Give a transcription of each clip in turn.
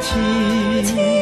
情。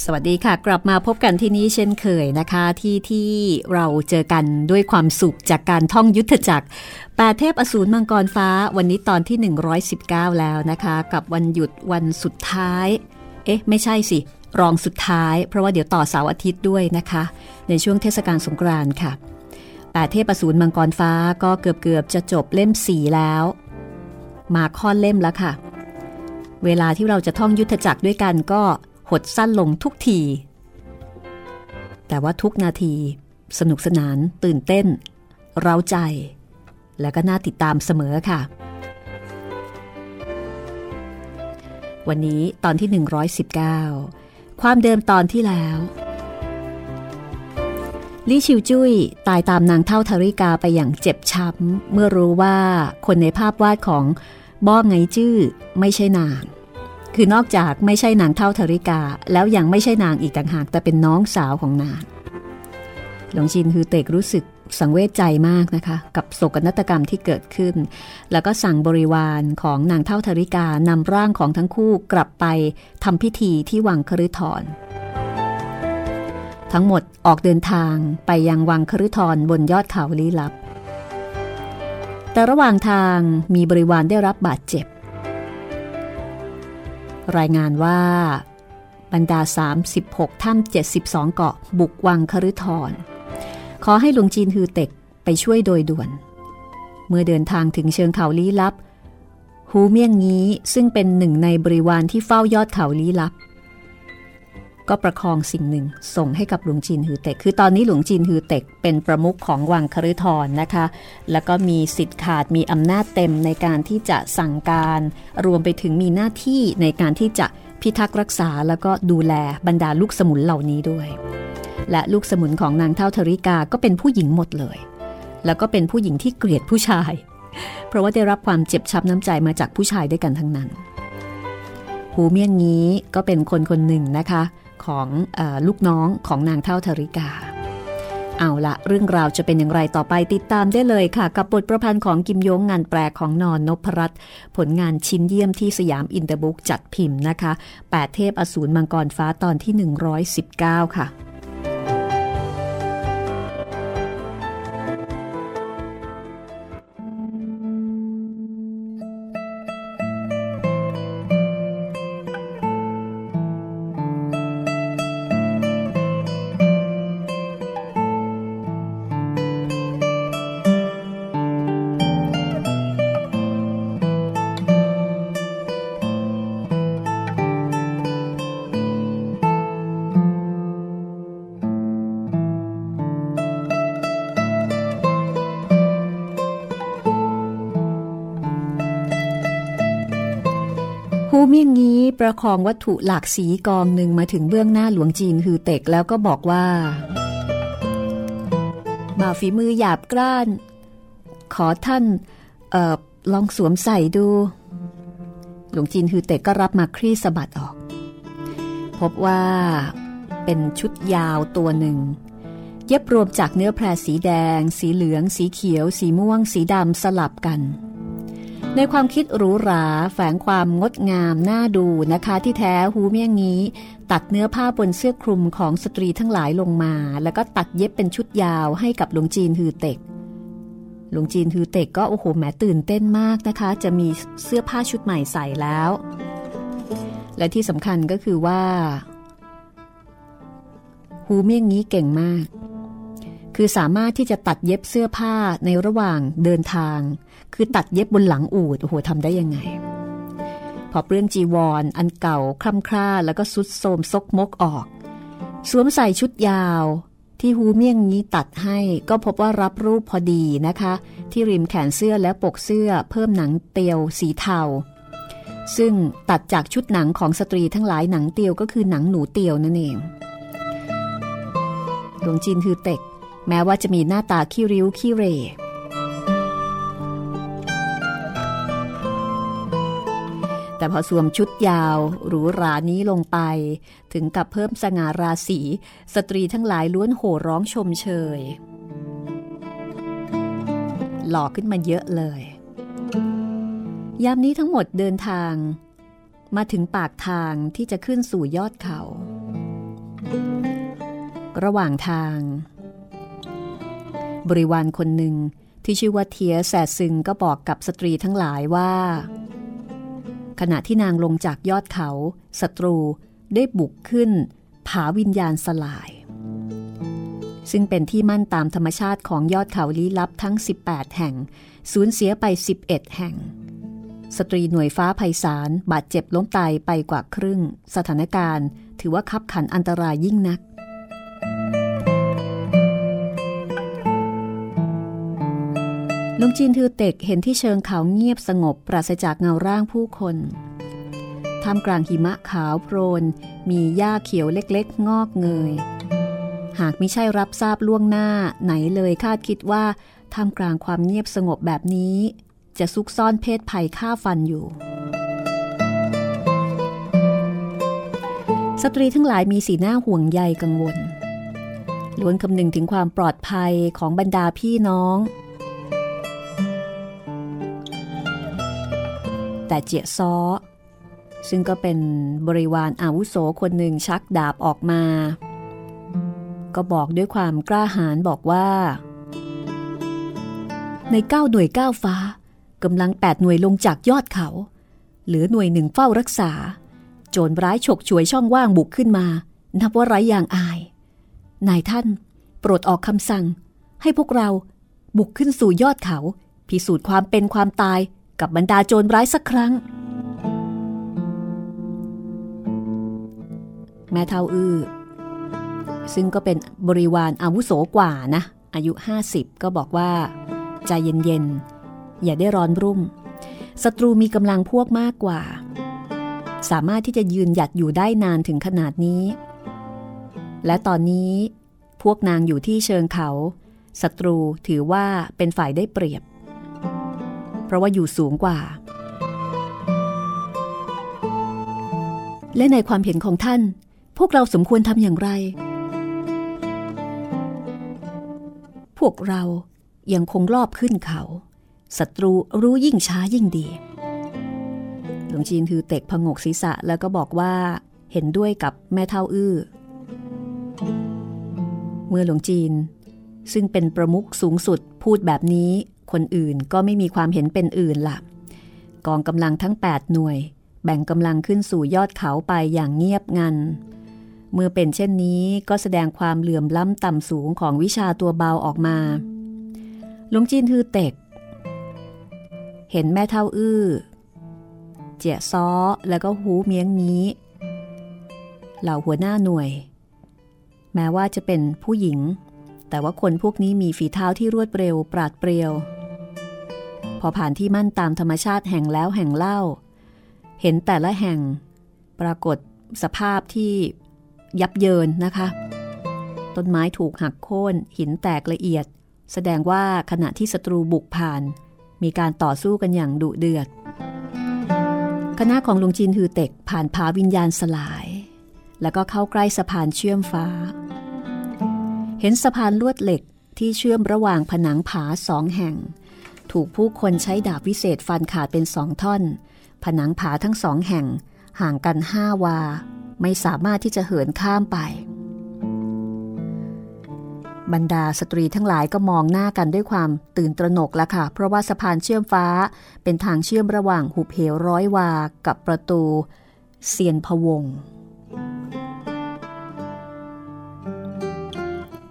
สวัสดีค่ะ กลับมาพบกันที่นี้เช่นเคยนะคะ ที่ที่เราเจอกันด้วยความสุขจากการท่องยุทธจักรแปดเทพอสูรมังกรฟ้าวันนี้ตอนที่ 119 แล้วนะคะ กับวันหยุดวันสุดท้าย เอ๊ะ ไม่ใช่สิ รองสุดท้าย เพราะว่าเดี๋ยวต่อเสาร์อาทิตย์ด้วยนะคะ ในช่วงเทศกาลสงกรานต์ค่ะแปดเทพอสูรมังกรฟ้าก็เกือบเกือบจะจบเล่มสี่แล้ว มาค่อนเล่มแล้วค่ะ เวลาที่เราจะท่องยุทธจักรด้วยกันก็ หดสั้นลงทุกที แต่ว่าทุกนาที สนุกสนานตื่นเต้น เร้าใจ และก็น่าติดตามเสมอค่ะ วันนี้ตอนที่ 119 ความเดิมตอนที่แล้วลี่ชิวจุ้ยตายตามนางเท่าทาริกาไปอย่างเจ็บช้ำ เมื่อรู้ว่าคนในภาพวาดของบ้องไงจื้อไม่ใช่นาง คือนอกจากไม่ใช่นางเท่าธริกา แล้วยังไม่ใช่นางอีกต่างหาก แต่เป็นน้องสาวของนาง หลวงชินคือเตกรู้สึกสังเวชใจมากนะคะ กับโศกนาฏกรรมที่เกิดขึ้น แล้วก็สั่งบริวารของนางเท่าธริกานำร่างของทั้งคู่กลับไปทำพิธีที่วังคฤทรทั้งหมดออกเดินทางไปยังวังคฤทรบนยอดเขาลี้ลับ แต่ระหว่างทางมีบริวารได้รับบาดเจ็บ รายงานว่า บรรดา 36 ถ้ำ72 เกาะบุกวังคฤทรขอให้หลวงจีนฮือเต็กไปช่วยโดยด่วน เมื่อเดินทางถึงเชิงเขาลี้ลับ หูเมี่ยงงี้ซึ่งเป็นหนึ่งในบริวารที่เฝ้ายอดเขาลี้ลับ ก็ประคองสิ่งหนึ่งส่งให้กับหลวงจีนฮือเต็ก คือตอนนี้หลวงจีนฮือเต็ก เป็นประมุขของวังคฤทรนะคะ แล้วก็มีสิทธิ์ขาดมีอำนาจเต็มในการที่จะสั่งการ รวมไปถึงมีหน้าที่ในการที่จะพิทักษ์รักษาแล้วก็ดูแลบรรดาลูกสมุนเหล่านี้ด้วย และลูกสมุนของนางเท่าธริกาก็เป็นผู้หญิงหมดเลย แล้วก็เป็นผู้หญิงที่เกลียดผู้ชาย เพราะว่าได้รับความเจ็บช้ำน้ำใจมาจากผู้ชายด้วยกันทั้งนั้น หูเมี่ยงงี้ก็เป็นคนคนหนึ่งนะคะ ของอลูกน้องของนางเท่าธริกา เอาละเรื่องราวจะเป็นอย่างไรต่อไปติดตามได้เลยค่ะ กับบทประพันธ์ของกิมยงงานแปลของนอนนพรัตน์ผลงานชิ้นเยี่ยมที่สยามอินเตอร์บุ๊กจัดพิมพ์นะคะ 8 เทพอสูรมังกรฟ้าตอนที่ 119 ค่ะ งี้ปรองวัตถุหลากสีกองหนึ่งมาถึงเบื้องหน้าหลวงจีนฮือเต็กแล้วก็บอกว่ามาฝีมือหยาบกร้าน ขอท่านออลองสวมใส่ดู หลวงจีนฮือเต็กก็รับมาคลี่สะบัดออก พบว่าเป็นชุดยาวตัวหนึ่ง เย็บรวมจากเนื้อแพรสีแดง สีเหลือง สีเขียว สีม่วง สีดำสลับกัน ในความคิดหรูหราแฝงความงดงามน่าดูนะคะที่แท้หูเมี่ยงนี้ ตัดเนื้อผ้าบนเสื้อคลุมของสตรีทั้งหลายลงมา แล้วก็ตัดเย็บเป็นชุดยาวให้กับหลวงจีนฮือเต็กหลวงจีนฮือเต็กก็โอ้โหแหมตื่นเต้นมากนะคะ จะมีเสื้อผ้าชุดใหม่ใส่แล้ว และที่สำคัญก็คือว่าหูเมี่ยงนี้เก่งมาก คือสามารถที่จะตัดเย็บเสื้อผ้าในระหว่างเดินทาง คือตัดเย็บบนหลังอูดโอ้โหทำได้ยังไง พอเปลื้องจีวรออันเก่าคล่ำคร่าแล้วก็สุดโทมซกมกออก สวมใส่ชุดยาวที่ฮูเมี่ยงนี้ตัดให้ก็พบว่ารับรูปพอดีนะคะ ที่ริมแขนเสื้อและปกเสื้อเพิ่มหนังเตียวสีเทา ซึ่งตัดจากชุดหนังของสตรีทั้งหลายหนังเตียวก็คือหนังหนูเตียวนั่นเองหลวงจีนคือเต็ก แม้ว่าจะมีหน้าตาขี้ริ้วขี้เร แต่พอสวมชุดยาวหรูหรานี้ลงไป ถึงกับเพิ่มสง่าราศี สตรีทั้งหลายล้วนโห่ร้องชมเชย หล่อขึ้นมาเยอะเลย ยามนี้ทั้งหมดเดินทาง มาถึงปากทางที่จะขึ้นสู่ยอดเขา ระหว่างทาง บริวารคนหนึ่งที่ชื่อว่าเทียแสซึงก็บอกกับสตรีทั้งหลายว่า ขณะที่นางลงจากยอดเขาศัตรูได้บุกขึ้น ผาวิญญาณสลาย ซึ่งเป็นที่มั่นตามธรรมชาติของยอดเขาลี้ลับทั้ง 18 แห่ง สูญเสียไป 11 แห่ง สตรีหน่วยฟ้าไพศาลบาดเจ็บล้มตายไปกว่าครึ่ง สถานการณ์ ถือว่าคับขันอันตรายยิ่งนัก ลุงจีนทือเต็กเห็นที่เชิงเขาเงียบสงบปราศจากเงาร่างผู้คนท่ามกลางหิมะขาวโพรนมีหญ้าเขียวเล็กๆ งอกเงย หากไม่ใช่รับทราบล่วงหน้าไหนเลยคาดคิดว่าท่ามกลางความเงียบสงบแบบนี้ จะซุกซ่อนเพศภัยฆ่าฟันอยู่ สตรีทั้งหลายมีสีหน้าห่วงใยกังวลล้วนคำนึงถึงความปลอดภัยของบรรดาพี่น้อง แต่เจียซ้อ ซึ่งก็เป็นบริวารอาวุโสคนหนึ่งชักดาบออกมา ก็บอกด้วยความกล้าหาญบอกว่า ในเก้าหน่วยเก้าฟ้ากำลังแปดหน่วยลงจากยอดเขา เหลือหน่วยหนึ่งเฝ้ารักษา โจรร้ายฉกฉวยช่องว่างบุกขึ้นมา นับว่าไร้อย่างอาย นายท่าน โปรดออกคำสั่ง ให้พวกเราบุกขึ้นสู่ยอดเขา พิสูจน์ความเป็นความตาย กับบรรดาโจรร้ายสักครั้ง แม่เท่าอื้อซึ่งก็เป็นบริวารอาวุโสกว่านะ อายุ 50 ก็บอกว่า ใจเย็นๆ อย่าได้ร้อนรุ่มศัตรูมีกำลังพวกมากกว่า สามารถที่จะยืนหยัดอยู่ได้นานถึงขนาดนี้ และตอนนี้พวกนางอยู่ที่เชิงเขาศัตรูถือว่าเป็นฝ่ายได้เปรียบ ราะว่าอยู่สูงกว่า และในความเห็นของท่าน พวกเราสมควรทำอย่างไร พวกเรายังคงรอบขึ้นเขาศัตรูรู้ยิ่งช้ายิ่งดี หลวงจีนถือเตกพงกศีรษะแล้วก็บอกว่าเห็นด้วยกับแม่เท่าอื้อ เมื่อหลวงจีน ซึ่งเป็นประมุขสูงสุดพูดแบบนี้ คนอื่นก็ไม่มีความเห็นเป็นอื่นละ่ะ กองกำลังทั้ง 8 หน่วย แบ่งกำลังขึ้นสู่ยอดเขาไปอย่างเงียบงัน เมื่อเป็นเช่นนี้ก็แสดงความเหลื่อมล้ำต่ำสูงของวิชาตัวเบาออกมาหลวงจีนทือเต็ก เห็นแม่เท่าอื้อ เจียซ้อแล้วก็หูเมียงนี้ เหล่าหัวหน้าหน่วย แม้ว่าจะเป็นผู้หญิงแต่ว่าคนพวกนี้มีฝีเท้าที่รวดเร็วปราดเปรียว พอผ่านที่มั่นตามธรรมชาติแห่งแล้วแห่งเล่า เห็นแต่ละแห่งปรากฏสภาพที่ยับเยินนะคะ ต้นไม้ถูกหักโค่นหินแตกละเอียด แสดงว่าขณะที่ศัตรูบุกผ่าน มีการต่อสู้กันอย่างดุเดือด คณะของลุงจินฮือเต็กผ่านผาวิญญาณสลาย แล้วก็เข้าใกล้สะพานเชื่อมฟ้า เห็นสะพานลวดเหล็กที่เชื่อมระหว่างผนังผาสองแห่ง ถูกผู้คนใช้ดาบวิเศษฟันขาดเป็นสองท่อน ผนังผาทั้งสองแห่ง ห่างกันห้าวา ไม่สามารถที่จะเหินข้ามไป บรรดาสตรีทั้งหลายก็มองหน้ากันด้วยความตื่นตระหนกละค่ะ เพราะว่าสะพานเชื่อมฟ้าเป็นทางเชื่อมระหว่างหุบเหวร้อยวา กับประตูเซียนพวง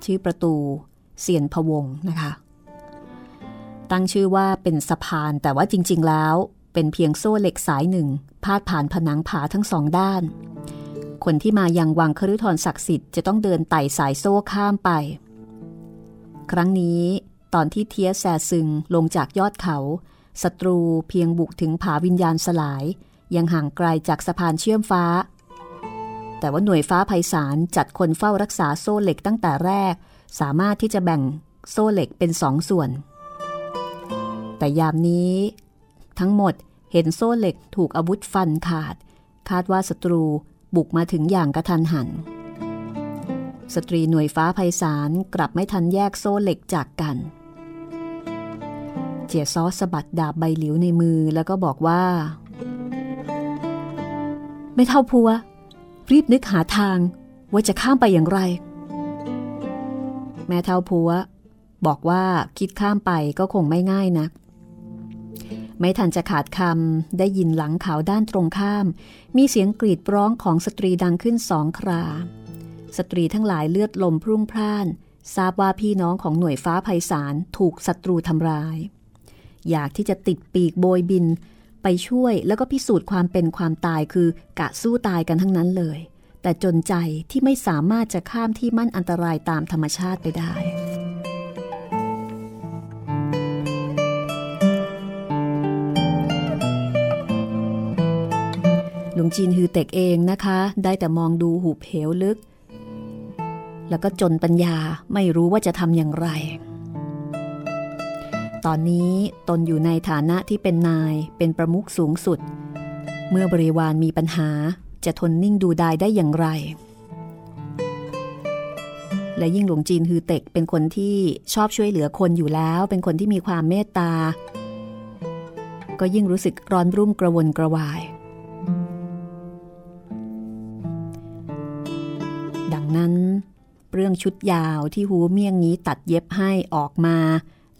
ชื่อประตูเซียนพวงนะคะ ตั้งชื่อว่าเป็นสะพาน แต่ว่าจริง ๆ แล้ว เป็นเพียงโซ่เหล็กสายหนึ่ง พาดผ่านผนังผาทั้งสองด้าน คนที่มายังวังคฤธรศักดิ์สิทธิ์จะต้องเดินไต่สายโซ่ข้ามไป ครั้งนี้ตอนที่เทียแซซึงลงจากยอดเขาศัตรูเพียงบุกถึงผาวิญญาณสลาย ยังห่างไกลจากสะพานเชื่อมฟ้า แต่ว่าหน่วยฟ้าไพศาลจัดคนเฝ้ารักษาโซ่เหล็กตั้งแต่แรก สามารถที่จะแบ่งโซ่เหล็กเป็นสองส่วน แต่ยามนี้ ทั้งหมดเห็นโซ่เหล็กถูกอาวุธฟันขาด คาดว่าศัตรูบุกมาถึงอย่างกระทันหัน สตรีหน่วยฟ้าไพศาลกลับไม่ทันแยกโซ่เหล็กจากกัน เจียซอสบัดดาบใบหลิวในมือแล้วก็บอกว่า ไม่เท่าพัว รีบนึกหาทางว่าจะข้ามไปอย่างไร แม่เท่าพัว บอกว่าคิดข้ามไปก็คงไม่ง่ายนัก ไม่ทันจะขาดคำได้ยินหลังเขาด้านตรงข้าม มีเสียงกรีดร้องของสตรีดังขึ้นสองครา สตรีทั้งหลายเลือดลมพรุ่งพล่าน ทราบว่าพี่น้องของหน่วยฟ้าไพศาลถูกศัตรูทำร้าย อยากที่จะติดปีกโบยบิน ไปช่วยแล้วก็พิสูจน์ความเป็นความตายคือกะสู้ตายกันทั้งนั้นเลย แต่จนใจที่ไม่สามารถจะข้ามที่มั่นอันตรายตามธรรมชาติไปได้ วงจีนฮือเต็กเองนะคะ ได้แต่มองดูหูเพวลึก แล้วก็จนปัญญาไม่รู้ว่าจะทำอย่างไร ตอนนี้ตนอยู่ในฐานะที่เป็นนายเป็นประมุขสูงสุด เมื่อบริวารมีปัญหาจะทนนิ่งดูดายได้อย่างไร และยิ่งหลวงจีนฮือเต็กเป็นคนที่ชอบช่วยเหลือคนอยู่แล้ว เป็นคนที่มีความเมตตา ก็ยิ่งรู้สึกร้อนรุ่มกระวนกระวาย นั้นเรื่องชุดยาวที่หูเมี่ยงนี้ตัดเย็บให้ออกมา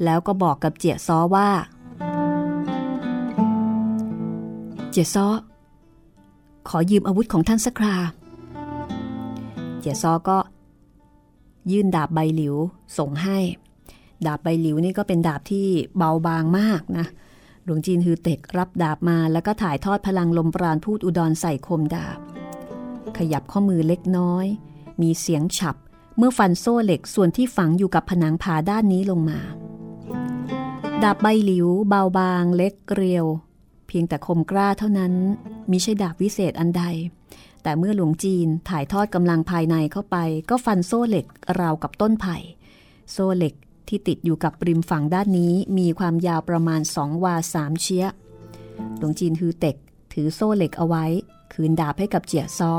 แล้วก็บอกกับเจียซ้อว่า เจียซ้อ ขอยืมอาวุธของท่านสักครา เจียซ้อก็ ยื่นดาบใบหลิวส่งให้ ดาบใบหลิวนี่ก็เป็นดาบที่เบาบางมากนะ หลวงจีนฮือเต็กรับดาบมาแล้วก็ถ่ายทอดพลังลมปราณพูดอุดรใส่คมดาบ ขยับข้อมือเล็กน้อย มีเสียงฉับเมื่อฟันโซ่เหล็กส่วนที่ฝังอยู่กับผนังผาด้านนี้ลงมา ดาบใบหลิว เบาบางเล็กเรียว เพียงแต่คมกล้าเท่านั้นมิใช่ดาบวิเศษอันใด แต่เมื่อหลวงจีนถ่ายทอดกำลังภายในเข้าไป ก็ฟันโซ่เหล็กราวกับต้นไผ่ โซ่เหล็กที่ติดอยู่กับริมฝั่งด้านนี้มีความยาวประมาณสองวาสามเชียหลวงจีนฮือเต็ก ถือโซ่เหล็กเอาไว้ คืนดาบให้กับเจียซ้อ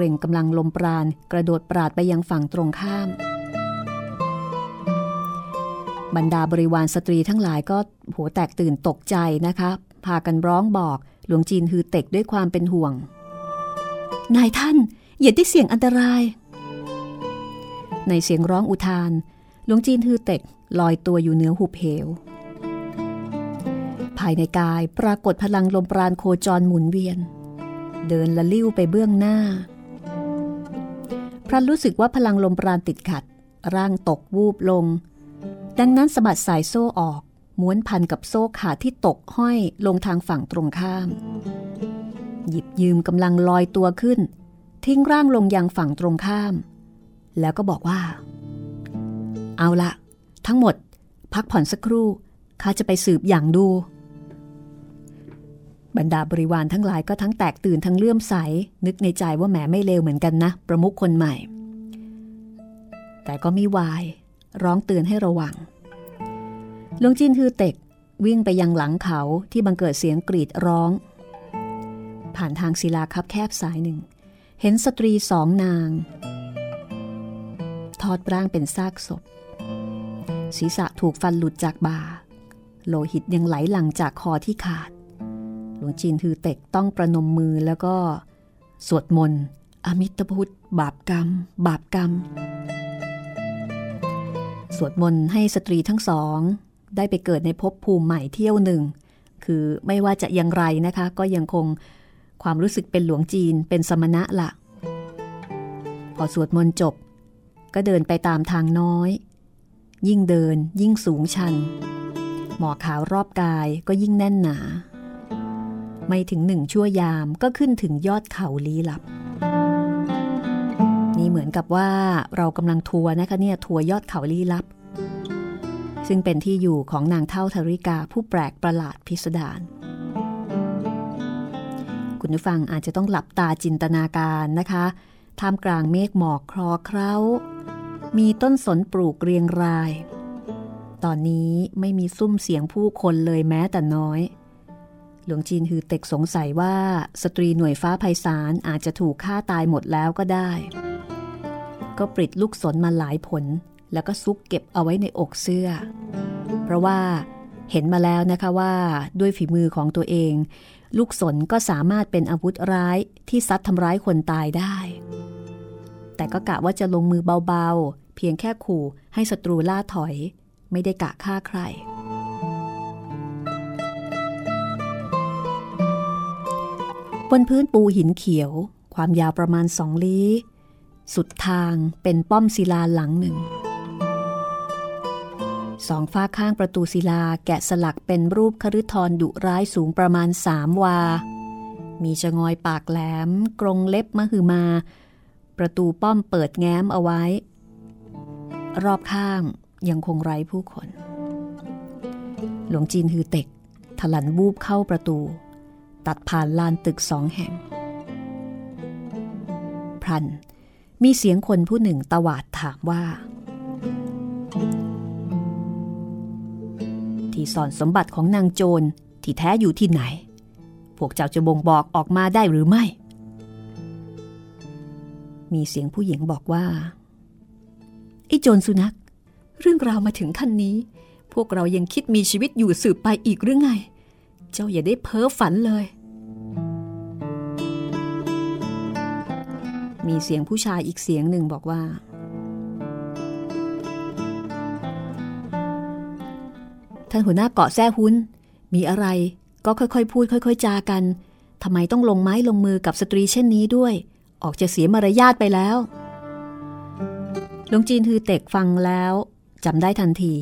กรงกำลังลมปราณกระโดดปราดไปยังฝั่งตรงข้าม บรรดาบริวารสตรีทั้งหลายก็หัวแตกตื่นตกใจนะคะพากันร้องบอกหลวงจีนฮือเต็กด้วยความเป็นห่วง นายท่าน อย่าได้เสี่ยงอันตราย ในเสียงร้องอุทาน หลวงจีนฮือเต็กลอยตัวอยู่เหนือหุบเหว ภายในกายปรากฏพลังลมปราณโคจรหมุนเวียน เดินละลิ้วไปเบื้องหน้า พระรู้สึกว่าพลังลมปราณติดขัด ร่างตกวูบลง ดังนั้นสะบัดสายโซ่ออก ม้วนพันกับโซ่ขาที่ตกห้อยลงทางฝั่งตรงข้าม หยิบยืมกำลังลอยตัวขึ้น ทิ้งร่างลงยังฝั่งตรงข้าม แล้วก็บอกว่า เอาละทั้งหมด พักผ่อนสักครู่ข้าจะไปสืบอย่างดู บรรดาบริวารทั้งหลายก็ทั้งแตกตื่นทั้งเลื่อมใส นึกในใจว่าแหมไม่เลวเหมือนกันนะ ประมุขคนใหม่ แต่ก็ไมีวาย ร้องเตือนให้ระวังหลวงจินฮือเต็กวิ่งไปยังหลังเขาที่บังเกิดเสียงกรีดร้อง ผ่านทางศิลาคับแคบสายหนึ่ง เห็นสตรีสองนาง ทอดร่างเป็นซากศพ ศีรษะถูกฟันหลุดจากบ่า โลหิตยังไหลหลั่งจากคอที่ขาด หลวงจีนฮือเต็กต้องประนมมือแล้วก็สวดมนต์อมิตพุทธบาปกรรม บาปกรรม สวดมนต์ให้สตรีทั้งสอง ได้ไปเกิดในภพภูมิใหม่เที่ยวหนึ่ง คือไม่ว่าจะอย่างไรนะคะ ก็ยังคงความรู้สึกเป็นหลวงจีนเป็นสมณะละ พอสวดมนต์จบ ก็เดินไปตามทางน้อย ยิ่งเดินยิ่งสูงชัน หมอกขาวรอบกายก็ยิ่งแน่นหนา ไม่ถึงหนึ่งชั่วยามก็ขึ้นถึงยอดเขาลี้ลับ นี่เหมือนกับว่าเรากำลังทัวร์นะคะเนี่ยทัวร์ยอดเขาลี้ลับ ซึ่งเป็นที่อยู่ของนางเท่าธริกาผู้แปลกประหลาดพิสดารคุณผู้ฟังอาจจะต้องหลับตาจินตนาการนะคะท่ามกลางเมฆหมอกคลอเคล้า มีต้นสนปลูกเรียงราย ตอนนี้ไม่มีซุ้มเสียงผู้คนเลยแม้แต่น้อย หลวงจีนฮือเต็กสงสัยว่าสตรีหน่วยฟ้าไพศาลอาจจะถูกฆ่าตายหมดแล้วก็ได้ ก็ปริดลูกสนมาหลายผล แล้วก็ซุกเก็บเอาไว้ในอกเสื้อ เพราะว่าเห็นมาแล้วนะคะว่าด้วยฝีมือของตัวเอง ลูกสนก็สามารถเป็นอาวุธร้ายที่ซัดทำร้ายคนตายได้ แต่ก็กะว่าจะลงมือเบาๆ เพียงแค่ขู่ให้ศัตรูล่าถอย ไม่ได้กะฆ่าใคร บนพื้นปูหินเขียว ความยาวประมาณสองลี้ สุดทางเป็นป้อมศิลาหลังหนึ่ง สองฝ้าข้างประตูศิลาแกะสลักเป็นรูปคฤทรดุร้ายสูงประมาณสามวา มีจงอยปากแหลม กรงเล็บมหึมา ประตูป้อมเปิดแง้มเอาไว้ รอบข้างยังคงไร้ผู้คน หลวงจีนฮือเต็กถลันวูบเข้าประตู ตัดผ่านลานตึกสองแห่ง พรัน มีเสียงคนผู้หนึ่งตวาดถามว่า ที่ซ่อนสมบัติของนางโจรที่แท้อยู่ที่ไหน พวกเจ้าจะบ่งบอกออกมาได้หรือไม่ มีเสียงผู้หญิงบอกว่าไอ้โจรสุนัข เรื่องราวมาถึงขั้นนี้ พวกเรายังคิดมีชีวิตอยู่สืบไปอีกหรือไง เจ้าอย่าได้เพ้อฝันเลย มีเสียงผู้ชายอีกเสียงหนึ่งบอกว่า ท่านหัวหน้าเกาะแซ่หุ้น มีอะไรก็ค่อยๆ พูดค่อย ๆ จากันทำไมต้องลงไม้ลงมือกับสตรีเช่นนี้ด้วย ออกจะเสียมารยาทไปแล้ว หลวงจีนฮือเต็กฟังแล้วจำได้ทันที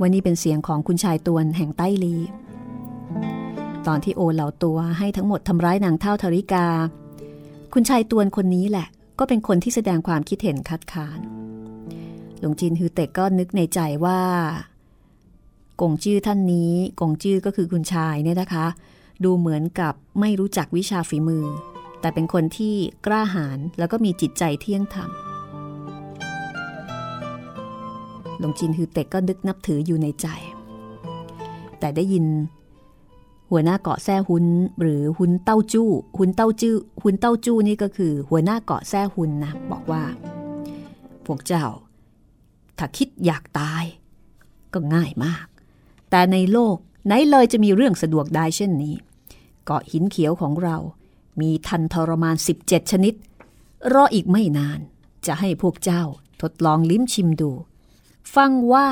ว่านี่เป็นเสียงของคุณชายตวนแห่งใต้ลี ตอนที่โอเหล่าตัวให้ทั้งหมดทำร้ายนางเท่าธริกา คุณชายตวนคนนี้แหละ ก็เป็นคนที่แสดงความคิดเห็นคัดค้านหลวงจีนฮือเต็กก็นึกในใจว่ากงจื้อท่านนี้กงจื้อก็คือคุณชายเนี่ยนะคะ ดูเหมือนกับไม่รู้จักวิชาฝีมือ แต่เป็นคนที่กล้าหาญแล้วก็มีจิตใจเที่ยงธรรม หลวงจีนฮือเต็กก็นึกนับถืออยู่ในใจ แต่ได้ยิน หัวหน้าเกาะแซ่หุนหรือหุนเต้าจู้หุนเต้าจื้อหุนเต้าจู้นี่ก็คือ หัวหน้าเกาะแซ่หุนนะบอกว่า พวกเจ้า ถ้าคิดอยากตาย ก็ง่ายมาก แต่ในโลกไหนเลยจะมีเรื่องสะดวกได้เช่นนี้ เกาะหินเขียวของเรา มีทันทรมาน 17 ชนิด รออีกไม่นาน จะให้พวกเจ้าทดลองลิ้มชิมดู ฟังว่า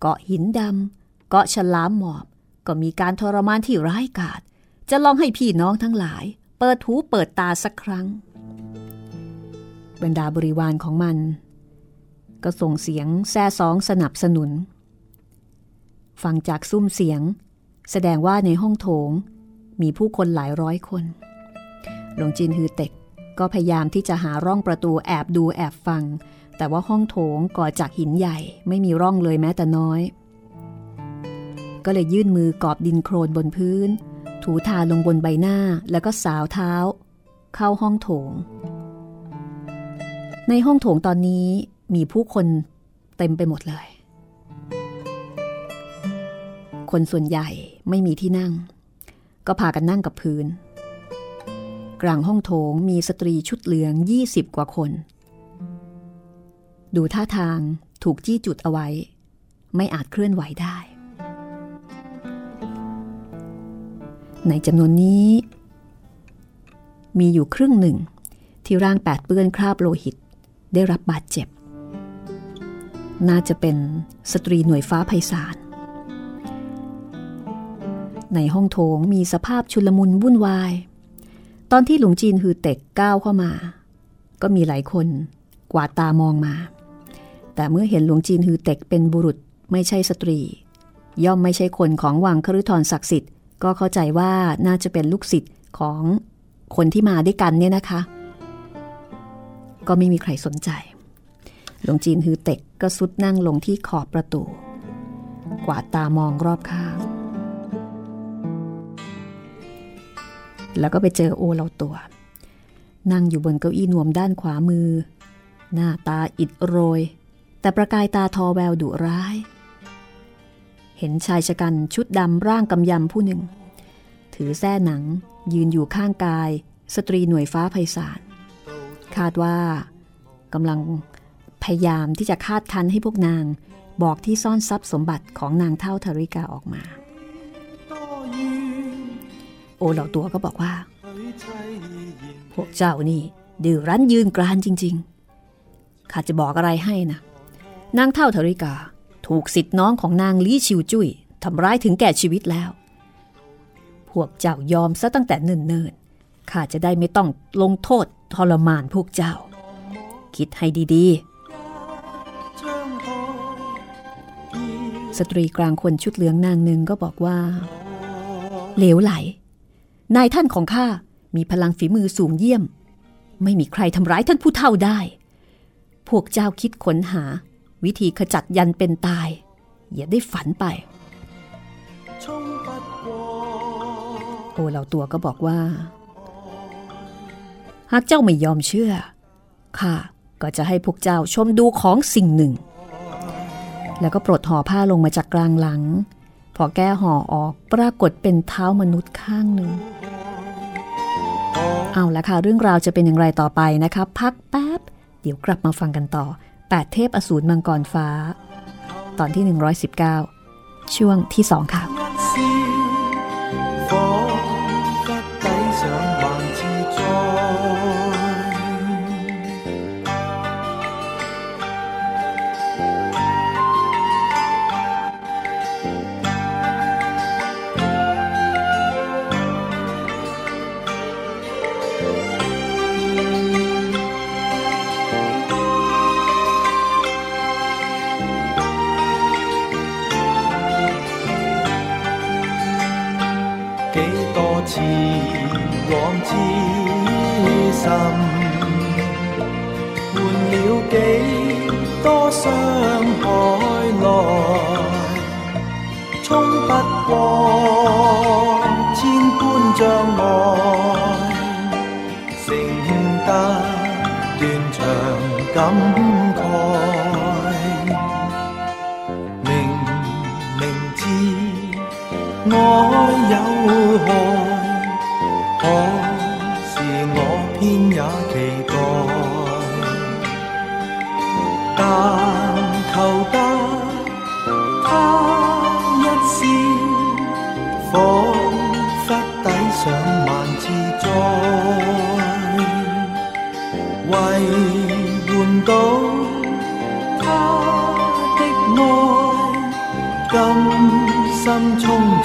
เกาะหินดำเกาะฉลามหมอบ ก็มีการทรมานที่ร้ายกาจจะลองให้พี่น้องทั้งหลาย เปิดหูเปิดตาสักครั้ง บรรดาบริวารของมัน ก็ส่งเสียงแซ่สองสนับสนุน ฟังจากซุ้มเสียง แสดงว่าในห้องโถง มีผู้คนหลายร้อยคน หลวงจินฮือเต็กก็พยายามที่จะหาร่องประตูแอบดูแอบฟัง แต่ว่าห้องโถงก่อจากหินใหญ่ไม่มีร่องเลยแม้แต่น้อย ก็เลยยื่นมือกอบดินโครนบนพื้น ถูทาลงบนใบหน้าแล้วก็สาวเท้า เข้าห้องโถง ในห้องโถงตอนนี้มีผู้คนเต็มไปหมดเลย คนส่วนใหญ่ไม่มีที่นั่ง ก็พากันนั่งกับพื้น กลางห้องโถงมีสตรีชุดเหลือง 20 กว่าคน ดูท่าทางถูกจี้จุดเอาไว้ ไม่อาจเคลื่อนไหวได้ ในจำนวนนี้ มีอยู่ครึ่งหนึ่ง ที่ร่างแปดเปื้อนคราบโลหิตได้รับบาดเจ็บ น่าจะเป็นสตรีหน่วยฟ้าไพศาลในห้องโถงมีสภาพชุลมุนวุ่นวาย ตอนที่หลวงจีนฮือเต็กก้าวเข้ามา ก็มีหลายคนกวาดตามองมา แต่เมื่อเห็นหลวงจีนฮือเต็กเป็นบุรุษไม่ใช่สตรี ย่อมไม่ใช่คนของวังคฤธรศักดิ์สิทธิ์ก็เข้าใจว่าน่าจะเป็นลูกศิษย์ของคนที่มาด้วยกันเนี่ยนะคะ ก็ไม่มีใครสนใจ หลวงจีนฮือเต็กก็สุดนั่งลงที่ขอบประตู กวาดตามองรอบข้างแล้วก็ไปเจอโอเราตัว นั่งอยู่บนเก้าอี้นวมด้านขวามือ หน้าตาอิดโรย แต่ประกายตาทอแววดุร้าย เห็นชายชะกันชุดดำร่างกำยำผู้หนึ่ง ถือแส้หนังยืนอยู่ข้างกาย สตรีหน่วยฟ้าไพศาลคาดว่ากำลังพยายามที่จะคาดคันให้พวกนางบอกที่ซ่อนทรัพย์สมบัติของนางเท่าธริกาออกมา โอเหล่าตัวก็บอกว่า พวกเจ้านี่ดื้อรั้นยืนกรานจริง ๆ ข้าจะบอกอะไรให้นะ นางเท่าธริกาถูกสิทธิ์น้องของนางลี่ชิวจุ้ยทำร้ายถึงแก่ชีวิตแล้ว พวกเจ้ายอมซะตั้งแต่เนิ่นๆข้าจะได้ไม่ต้องลงโทษทรมานพวกเจ้า คิดให้ดีๆ สตรีกลางคนชุดเหลืองนางหนึ่งก็บอกว่า เหลวไหล นายท่านของข้ามีพลังฝีมือสูงเยี่ยม ไม่มีใครทำร้ายท่านผู้เท่าได้ พวกเจ้าคิดค้นหา วิธีขจัดยันเป็นตาย อย่าได้ฝันไป โอเหล่าตัวก็บอกว่า หากเจ้าไม่ยอมเชื่อข้าก็จะให้พวกเจ้าชมดูของสิ่งหนึ่ง แล้วก็ปลดห่อผ้าลงมาจากกลางหลัง พอแก้ห่อออกปรากฏเป็นเท้ามนุษย์ข้างหนึ่งเอาละค่ะ เรื่องราวจะเป็นอย่างไรต่อไปนะคะ พักแป๊บ เดี๋ยวกลับมาฟังกันต่อ 8 เทพอสูรมังกรฟ้า ตอนที่ 119 ช่วงที่2ค่ะ 似往之深，換了幾多傷海來，衝不過千般障礙，剩得斷腸感慨。明明知愛有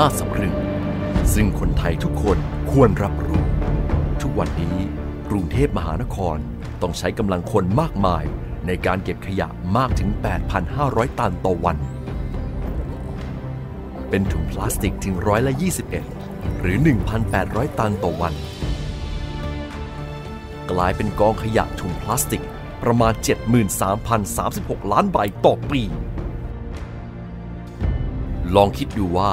น่าสำรึง ซึ่งคนไทยทุกคนควรรับรู้ ทุกวันนี้กรุงเทพมหานครต้องใช้กำลังคนมากมายในการเก็บขยะมากถึง 8,500 ตันต่อวัน เป็นถุงพลาสติกถึงร้อยละ 21 หรือ 1,800 ตันต่อวัน กลายเป็นกองขยะถุงพลาสติกประมาณ 73,036 ล้านใบต่อปี ลองคิดดูว่า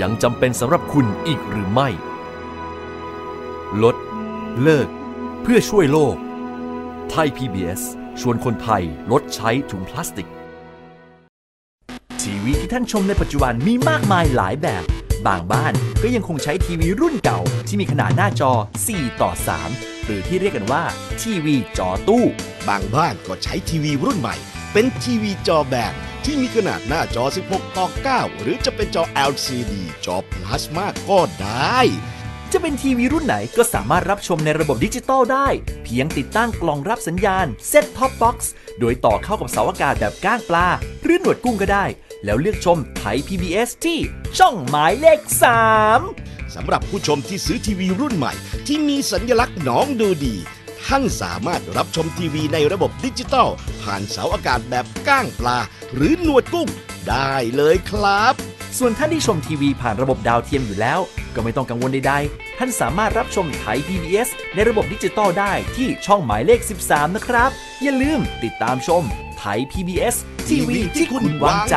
ยังจำเป็นสำหรับคุณอีกหรือไม่ ลด เลิก เพื่อช่วยโลก ไทย PBS ชวนคนไทยลดใช้ถุงพลาสติก ทีวีที่ท่านชมในปัจจุบันมีมากมายหลายแบบ บางบ้านก็ยังคงใช้ทีวีรุ่นเก่า ที่มีขนาดหน้าจอ 4 ต่อ 3 หรือที่เรียกกันว่า ทีวีจอตู้ บางบ้านก็ใช้ทีวีรุ่นใหม่ เป็นทีวีจอแบน ที่มีขนาดหน้าจอ 16 ต่อ 9 หรือจะเป็นจอ LCD จอพลาสมาก็ได้ จะเป็นทีวีรุ่นไหนก็สามารถรับชมในระบบดิจิตอลได้ เพียงติดตั้งกล่องรับสัญญาณ Set Top Box โดยต่อเข้ากับเสาอากาศแบบก้างปลา หรือหนวดกุ้งก็ได้ แล้วเลือกชมไทย PBS ที่ช่องหมายเลข 3สำหรับผู้ชมที่ซื้อทีวีรุ่นใหม่ ที่มีสัญลักษณ์น้องดูดี ท่านสามารถรับชมทีวีในระบบดิจิตอลผ่านเสาอากาศแบบก้างปลา หรือหนวดกุ้งได้เลยครับ ส่วนท่านที่ชมทีวีผ่านระบบดาวเทียมอยู่แล้ว ก็ไม่ต้องกังวลใดๆ ท่านสามารถรับชมไทย PBS ในระบบดิจิตอลได้ที่ช่องหมายเลข 13 นะครับ อย่าลืมติดตามชมไทย PBS ทีวีที่คุณวางใจ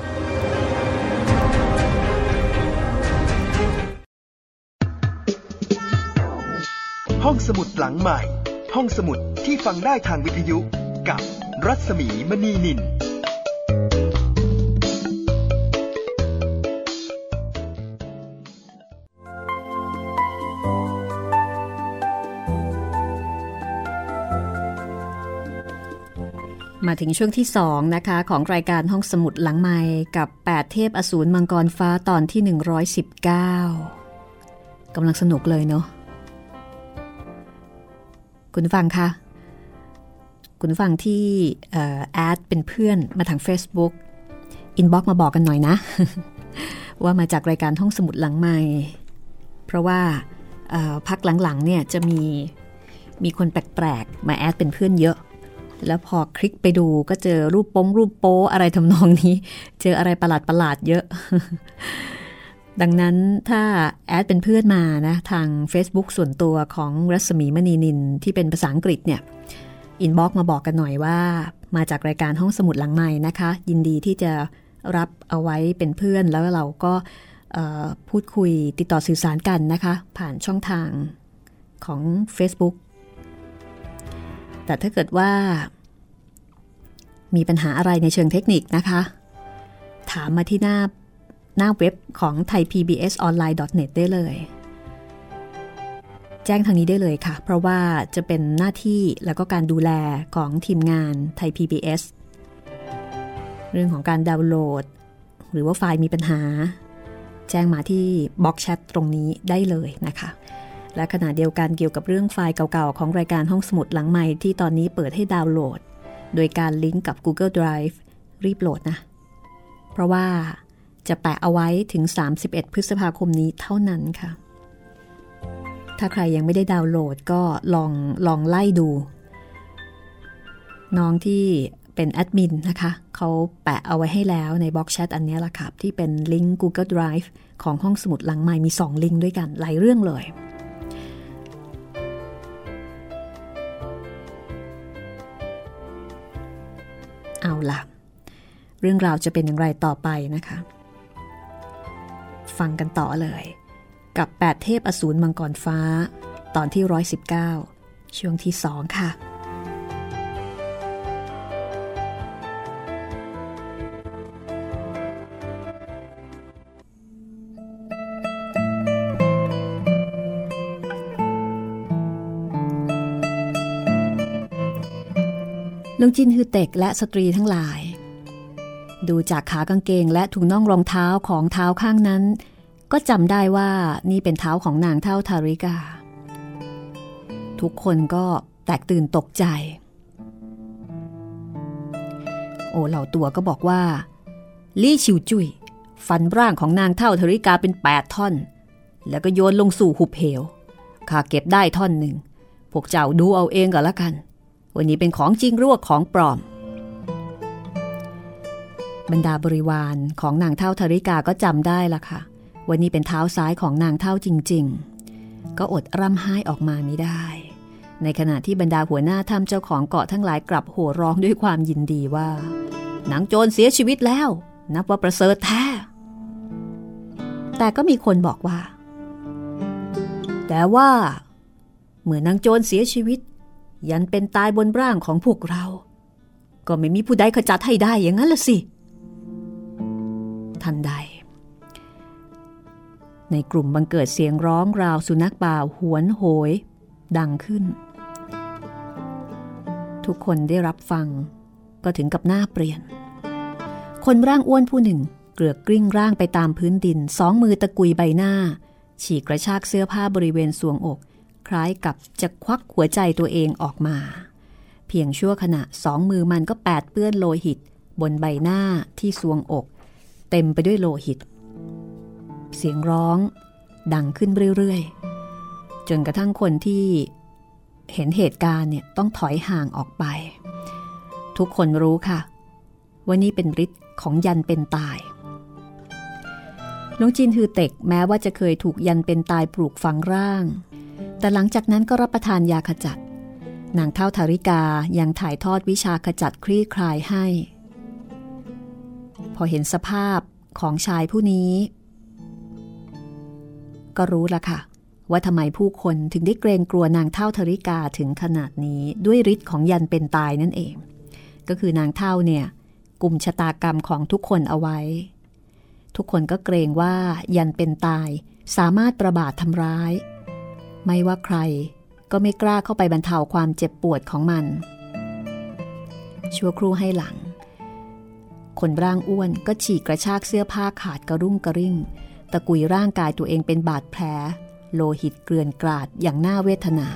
ห้องสมุดหลังใหม่ ห้องสมุดที่ฟังได้ทางวิทยุกับรัศมีมณีนิน มาถึงช่วงที่ 2 นะคะ ของรายการห้องสมุดหลังใหม่กับ 8 เทพอสูรมังกรฟ้าตอนที่ 119กำลังสนุกเลยเนาะ คุณฟังคะคุณฟังที่ add เป็นเพื่อนมาทาง Facebook inbox มาบอกกันหน่อยนะ ว่ามาจากรายการห้องสมุดหลังไมค์เพราะว่าพักหลังๆเนี่ยจะมีมีคนแปลกๆ มา add เป็นเพื่อนเยอะ แล้วพอคลิกไปดูก็เจอรูปโป๊รูปโป๊อะไรทำนองนี้ เจออะไรประหลาดประหลาดเยอะ ดังนั้นถ้าadd เป็นเพื่อนมานะ ทาง Facebook ส่วนตัวของรัศมีมณีนิลที่เป็นภาษาอังกฤษเนี่ย inbox มาบอกกันหน่อยว่า มาจากรายการห้องสมุดหลังไมค์นะคะ ยินดีที่จะรับเอาไว้เป็นเพื่อนแล้วเราก็พูดคุยติดต่อสื่อสารกันนะคะ ผ่านช่องทางของ Facebook แต่ถ้าเกิดว่า มีปัญหาอะไรในเชิงเทคนิคนะคะ ถามมาที่หน้า หน้าเว็บของ thaipbsonline.net ได้เลย แจ้งทางนี้ได้เลยค่ะ เพราะว่าจะเป็นหน้าที่แล้วก็การดูแลของทีมงานไทย PBS เรื่องของการดาวน์โหลด หรือว่าไฟล์มีปัญหา แจ้งมาที่บล็อกแชทตรงนี้ได้เลยนะคะ และขณะเดียวกันเกี่ยวกับเรื่องไฟล์เก่าๆ ของรายการห้องสมุดหลังใหม่ที่ตอนนี้เปิดให้ดาวน์โหลด โดยการลิงก์กับ Google Drive รีบโหลดนะ เพราะว่า จะแปะเอาไว้ถึง 31 พฤษภาคมนี้เท่านั้นค่ะ ถ้าใครยังไม่ได้ดาวน์โหลดก็ลองลองไล่ดู น้องที่เป็นแอดมินนะคะ เขาแปะเอาไว้ให้แล้วในบล็อกแชทอันนี้ละครับที่เป็นลิงก์ Google Drive ของห้องสมุดหลังใหม่มี 2 ลิงก์ด้วยกัน หลายเรื่องเลย เอาล่ะ เรื่องราวจะเป็นอย่างไรต่อไปนะคะ ฟังกันต่อเลย กับ 8 เทพอสูรมังกรฟ้า ตอนที่ 119 ช่วงที่2ค่ะลุงจินฮือเต็กและสตรีทั้งหลาย ดูจากขากางเกงและถุงน่องรองเท้าของเท้าข้างนั้น ก็จำได้ว่านี่เป็นเท้าของนางเท่าทาริกา ทุกคนก็แตกตื่นตกใจ โอเหล่าตัวก็บอกว่า ลี่ชิวจุยฟันร่างของนางเท่าทาริกาเป็นแปดท่อน แล้วก็โยนลงสู่หุบเหวข้าเก็บได้ท่อนหนึ่ง พวกเจ้าดูเอาเองก็แล้วกัน วันนี้เป็นของจริงรวของปลอม บรรดาบริวารของนางเท่าธริกาก็จำได้ละค่ะวันนี้เป็นเท้าซ้ายของนางเท่าจริง ๆ ก็อดร่ำไห้ออกมาไม่ได้ ในขณะที่บรรดาหัวหน้าถ้ำเจ้าของเกาะทั้งหลายกลับโห่ร้องด้วยความยินดีว่านางโจรเสียชีวิตแล้ว นับว่าประเสริฐแท้ แต่ก็มีคนบอกว่า แต่ว่าเมื่อนางโจรเสียชีวิต ยันเป็นตายบนร่างของพวกเรา ก็ไม่มีผู้ใดขจัดให้ได้อย่างนั้นละสิ ทันใด ในกลุ่มบังเกิดเสียงร้องราวสุนัขบ่าวหวนโหย ดังขึ้น ทุกคนได้รับฟังก็ถึงกับหน้าเปลี่ยน คนร่างอ้วนผู้หนึ่ง เกลือกกลิ้งร่างไปตามพื้นดิน สองมือตะกุยใบหน้า ฉีกกระชากเสื้อผ้าบริเวณสวงอก คล้ายกับจะควักหัวใจตัวเองออกมา เพียงชั่วขณะสองมือมันก็แปดเปื้อนโลหิต บนใบหน้าที่สวงอก เต็มไปด้วยโลหิต เสียงร้องดังขึ้นเรื่อยๆ จนกระทั่งคนที่เห็นเหตุการณ์เนี่ยต้องถอยห่างออกไป ทุกคนรู้ค่ะ ว่านี่เป็นฤทธิ์ของยันเป็นตายลุงจินฮือเต็กแม้ว่าจะเคยถูกยันเป็นตายปลูกฝังร่าง แต่หลังจากนั้นก็รับประทานยาขจัดนางเท่าธาริกายังถ่ายทอดวิชาขจัดคลี่คลายให้ พอเห็นสภาพของชายผู้นี้ ก็รู้ละค่ะ ว่าทำไมผู้คนถึงได้เกรงกลัวนางเท่าธริกาถึงขนาดนี้ด้วยฤทธิ์ของยันเป็นตายนั่นเอง ก็คือนางเท่าเนี่ยกลุ่มชะตากรรมของทุกคนเอาไว้ ทุกคนก็เกรงว่ายันเป็นตายสามารถประบาดทำร้าย ไม่ว่าใครก็ไม่กล้าเข้าไปบรรเทาความเจ็บปวดของมัน ชั่วครู่ให้หลัง คนร่างอ้วนก็ฉีกกระชากเสื้อผ้าขาดกระรุ่งกระริ่ง ตะกุยร่างกายตัวเองเป็นบาดแผล โลหิตเกลื่อนกราดอย่างน่าเวทนา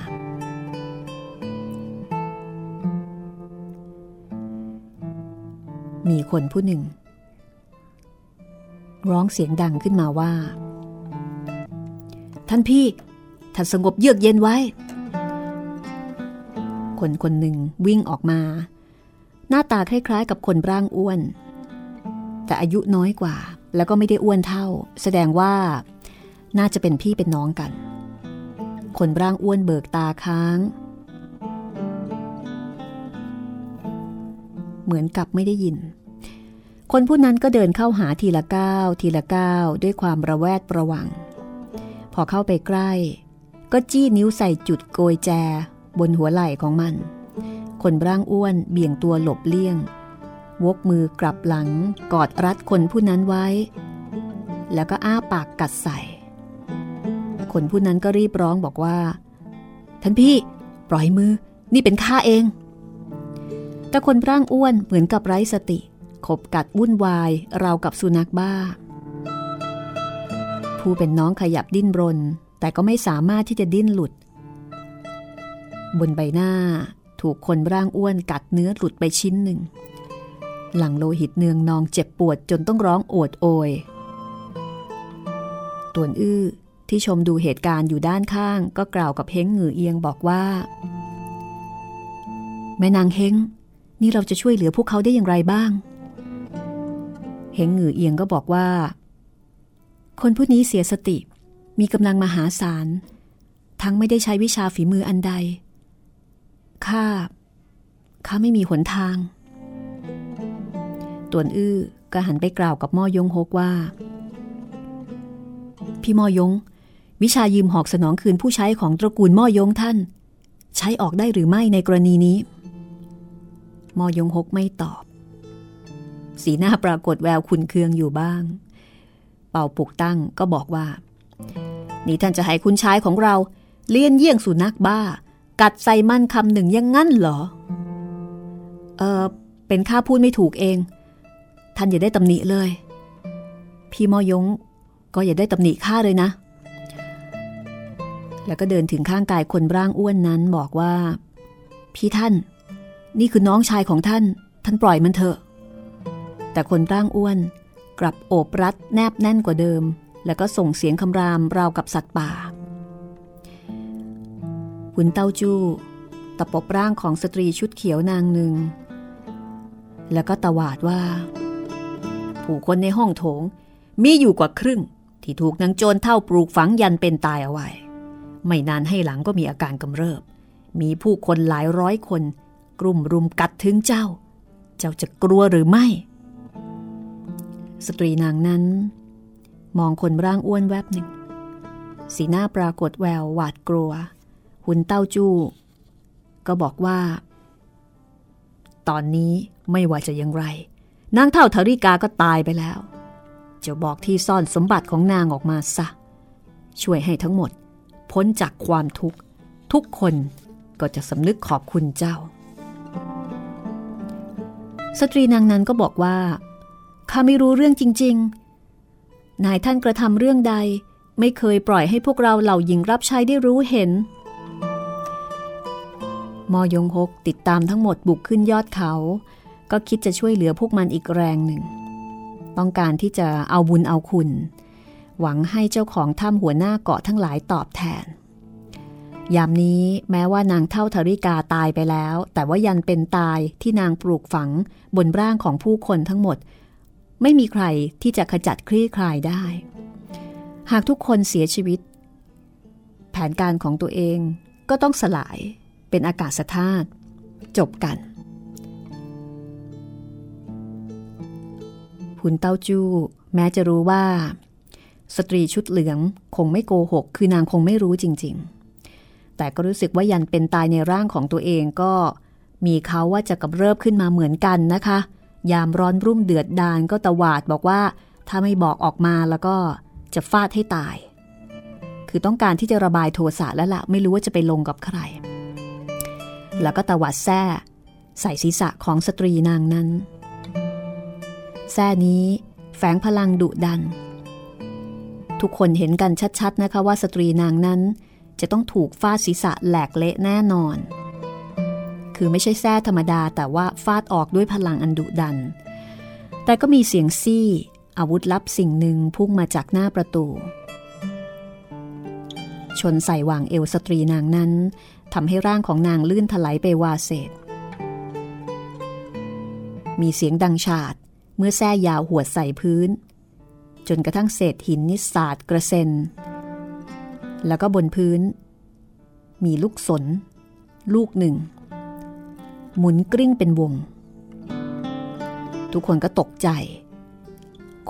มีคนผู้หนึ่ง ร้องเสียงดังขึ้นมาว่า ท่านพี่ท่านสงบเยือกเย็นไว้ คนคนหนึ่งวิ่งออกมา หน้าตาคล้ายๆกับคนร่างอ้วน แต่อายุน้อยกว่า แล้วก็ไม่ได้อ้วนเท่า แสดงว่าน่าจะเป็นพี่เป็นน้องกัน คนร่างอ้วนเบิกตาค้าง เหมือนกับไม่ได้ยิน คนผู้นั้นก็เดินเข้าหาทีละก้าวทีละก้าวด้วยความระแวดระวัง พอเข้าไปใกล้ ก็จี้นิ้วใส่จุดโกยแจ บนหัวไหล่ของมัน คนร่างอ้วนเบี่ยงตัวหลบเลี่ยง วกมือกลับหลังกอดรัดคนผู้นั้นไว้ แล้วก็อ้าปากกัดใส่ คนผู้นั้นก็รีบร้องบอกว่า ท่านพี่ ปล่อยมือ นี่เป็นข้าเอง แต่คนร่างอ้วนเหมือนกับไร้สติ ขบกัดวุ่นวายราวกับสุนัขบ้า ผู้เป็นน้องขยับดิ้นรน แต่ก็ไม่สามารถที่จะดิ้นหลุด บนใบหน้าถูกคนร่างอ้วนกัดเนื้อหลุดไปชิ้นหนึ่ง หลังโลหิตเนืองนองเจ็บปวดจนต้องร้องโอดโอยตวนอื้อที่ชมดูเหตุการณ์อยู่ด้านข้างก็กล่าวกับเฮงเหงือเอียงบอกว่า แม่นางเฮงนี่เราจะช่วยเหลือพวกเขาได้อย่างไรบ้าง เฮงเหงือเอียงก็บอกว่า คนผู้นี้เสียสติ มีกำลังมหาศาล ทั้งไม่ได้ใช้วิชาฝีมืออันใด ข้า ข้าไม่มีหนทาง ตวนอื้อก็หันไปกล่าวกับม่อยงฮกว่า พี่ม่อยง วิชายืมหอกสนองคืนผู้ใช้ของตระกูลม่อยงท่าน ใช้ออกได้หรือไม่ในกรณีนี้มอยงฮกไม่ตอบ สีหน้าปรากฏแววขุนเคืองอยู่บ้าง เป่าปุกตั้งก็บอกว่า นี่ท่านจะให้คุณชายของเรา เลี้ยนเยี่ยงสุนัขบ้า กัดใส่มันคำหนึ่งยังงั้นเหรอ เออเป็นข้าพูดไม่ถูกเอง ท่านอย่าได้ตำหนิเลย พี่มอยงก็อย่าได้ตำหนิข้าเลยนะ แล้วก็เดินถึงข้างกายคนร่างอ้วนนั้นบอกว่า พี่ท่าน นี่คือน้องชายของท่าน ท่านปล่อยมันเถอะ แต่คนร่างอ้วนกลับโอบรัดแนบแน่นกว่าเดิม แล้วก็ส่งเสียงคำรามราวกับสัตว์ป่าหุนเต้าจู้ตะปบร่างของสตรีชุดเขียวนางหนึ่ง แล้วก็ตะวาดว่า ผู้คนในห้องโถง มีอยู่กว่าครึ่ง ที่ถูกนางโจรเท่าปลูกฝังยันเป็นตายเอาไว้ ไม่นานให้หลังก็มีอาการกำเริบ มีผู้คนหลายร้อยคน กลุ่มรุมกัดถึงเจ้า เจ้าจะกลัวหรือไม่ สตรีนางนั้น มองคนร่างอ้วนแวบหนึ่ง สีหน้าปรากฏแววหวาดกลัว หุนเต้าจู้ก็บอกว่า ตอนนี้ไม่ว่าจะอย่างไร นางเท่าธาริกาก็ตายไปแล้ว จะบอกที่ซ่อนสมบัติของนางออกมาซะ ช่วยให้ทั้งหมด พ้นจากความทุกข์ ทุกคนก็จะสำนึกขอบคุณเจ้า สตรีนางนั้นก็บอกว่าข้าไม่รู้เรื่องจริง ๆ นายท่านกระทำเรื่องใด ไม่เคยปล่อยให้พวกเราเหล่าหญิงรับใช้ได้รู้เห็น มอยงฮกติดตามทั้งหมดบุกขึ้นยอดเขา ก็คิดจะช่วยเหลือพวกมันอีกแรงหนึ่ง ต้องการที่จะเอาบุญเอาคุณ หวังให้เจ้าของถ้ำหัวหน้าเกาะทั้งหลายตอบแทน ยามนี้แม้ว่านางเท่าธริกาตายไปแล้ว แต่ว่ายันเป็นตายที่นางปลูกฝังบนร่างของผู้คนทั้งหมด ไม่มีใครที่จะขจัดคลี่คลายได้ หากทุกคนเสียชีวิต แผนการของตัวเองก็ต้องสลายเป็นอากาศธาตุจบกัน หุนเต้าจู้ แม้จะรู้ว่า สตรีชุดเหลืองคงไม่โกหก คือนางคงไม่รู้จริง ๆ แต่ก็รู้สึกว่ายันเป็นตายในร่างของตัวเองก็มีเขาว่าจะกับเริบขึ้นมาเหมือนกันนะคะ ยามร้อนรุ่มเดือดดานก็ตวาดบอกว่า ถ้าไม่บอกออกมาแล้วก็จะฟาดให้ตาย คือต้องการที่จะระบายโทสะแล้วละ่ะไม่รู้ว่าจะไปลงกับใคร แล้วก็ตวาดแซ่ใส่ศีรษะของสตรีนางนั้น แซ่นี้แฝงพลังดุดัน ทุกคนเห็นกันชัดๆนะคะว่าสตรีนางนั้น จะต้องถูกฟาดศีรษะแหลกเละแน่นอน คือไม่ใช่แซ่ธรรมดาแต่ว่าฟาดออกด้วยพลังอันดุดัน แต่ก็มีเสียงซี่อาวุธลับสิ่งหนึ่งพุ่งมาจากหน้าประตู ชนใส่วางเอวสตรีนางนั้นทำให้ร่างของนางลื่นถลายไปวาเศษ มีเสียงดังฉาด เมื่อแส้ยาวหัวใส่พื้น จนกระทั่งเศษหินนิสาดกระเซ็น แล้วก็บนพื้น มีลูกสน ลูกหนึ่ง หมุนกลิ้งเป็นวง ทุกคนก็ตกใจ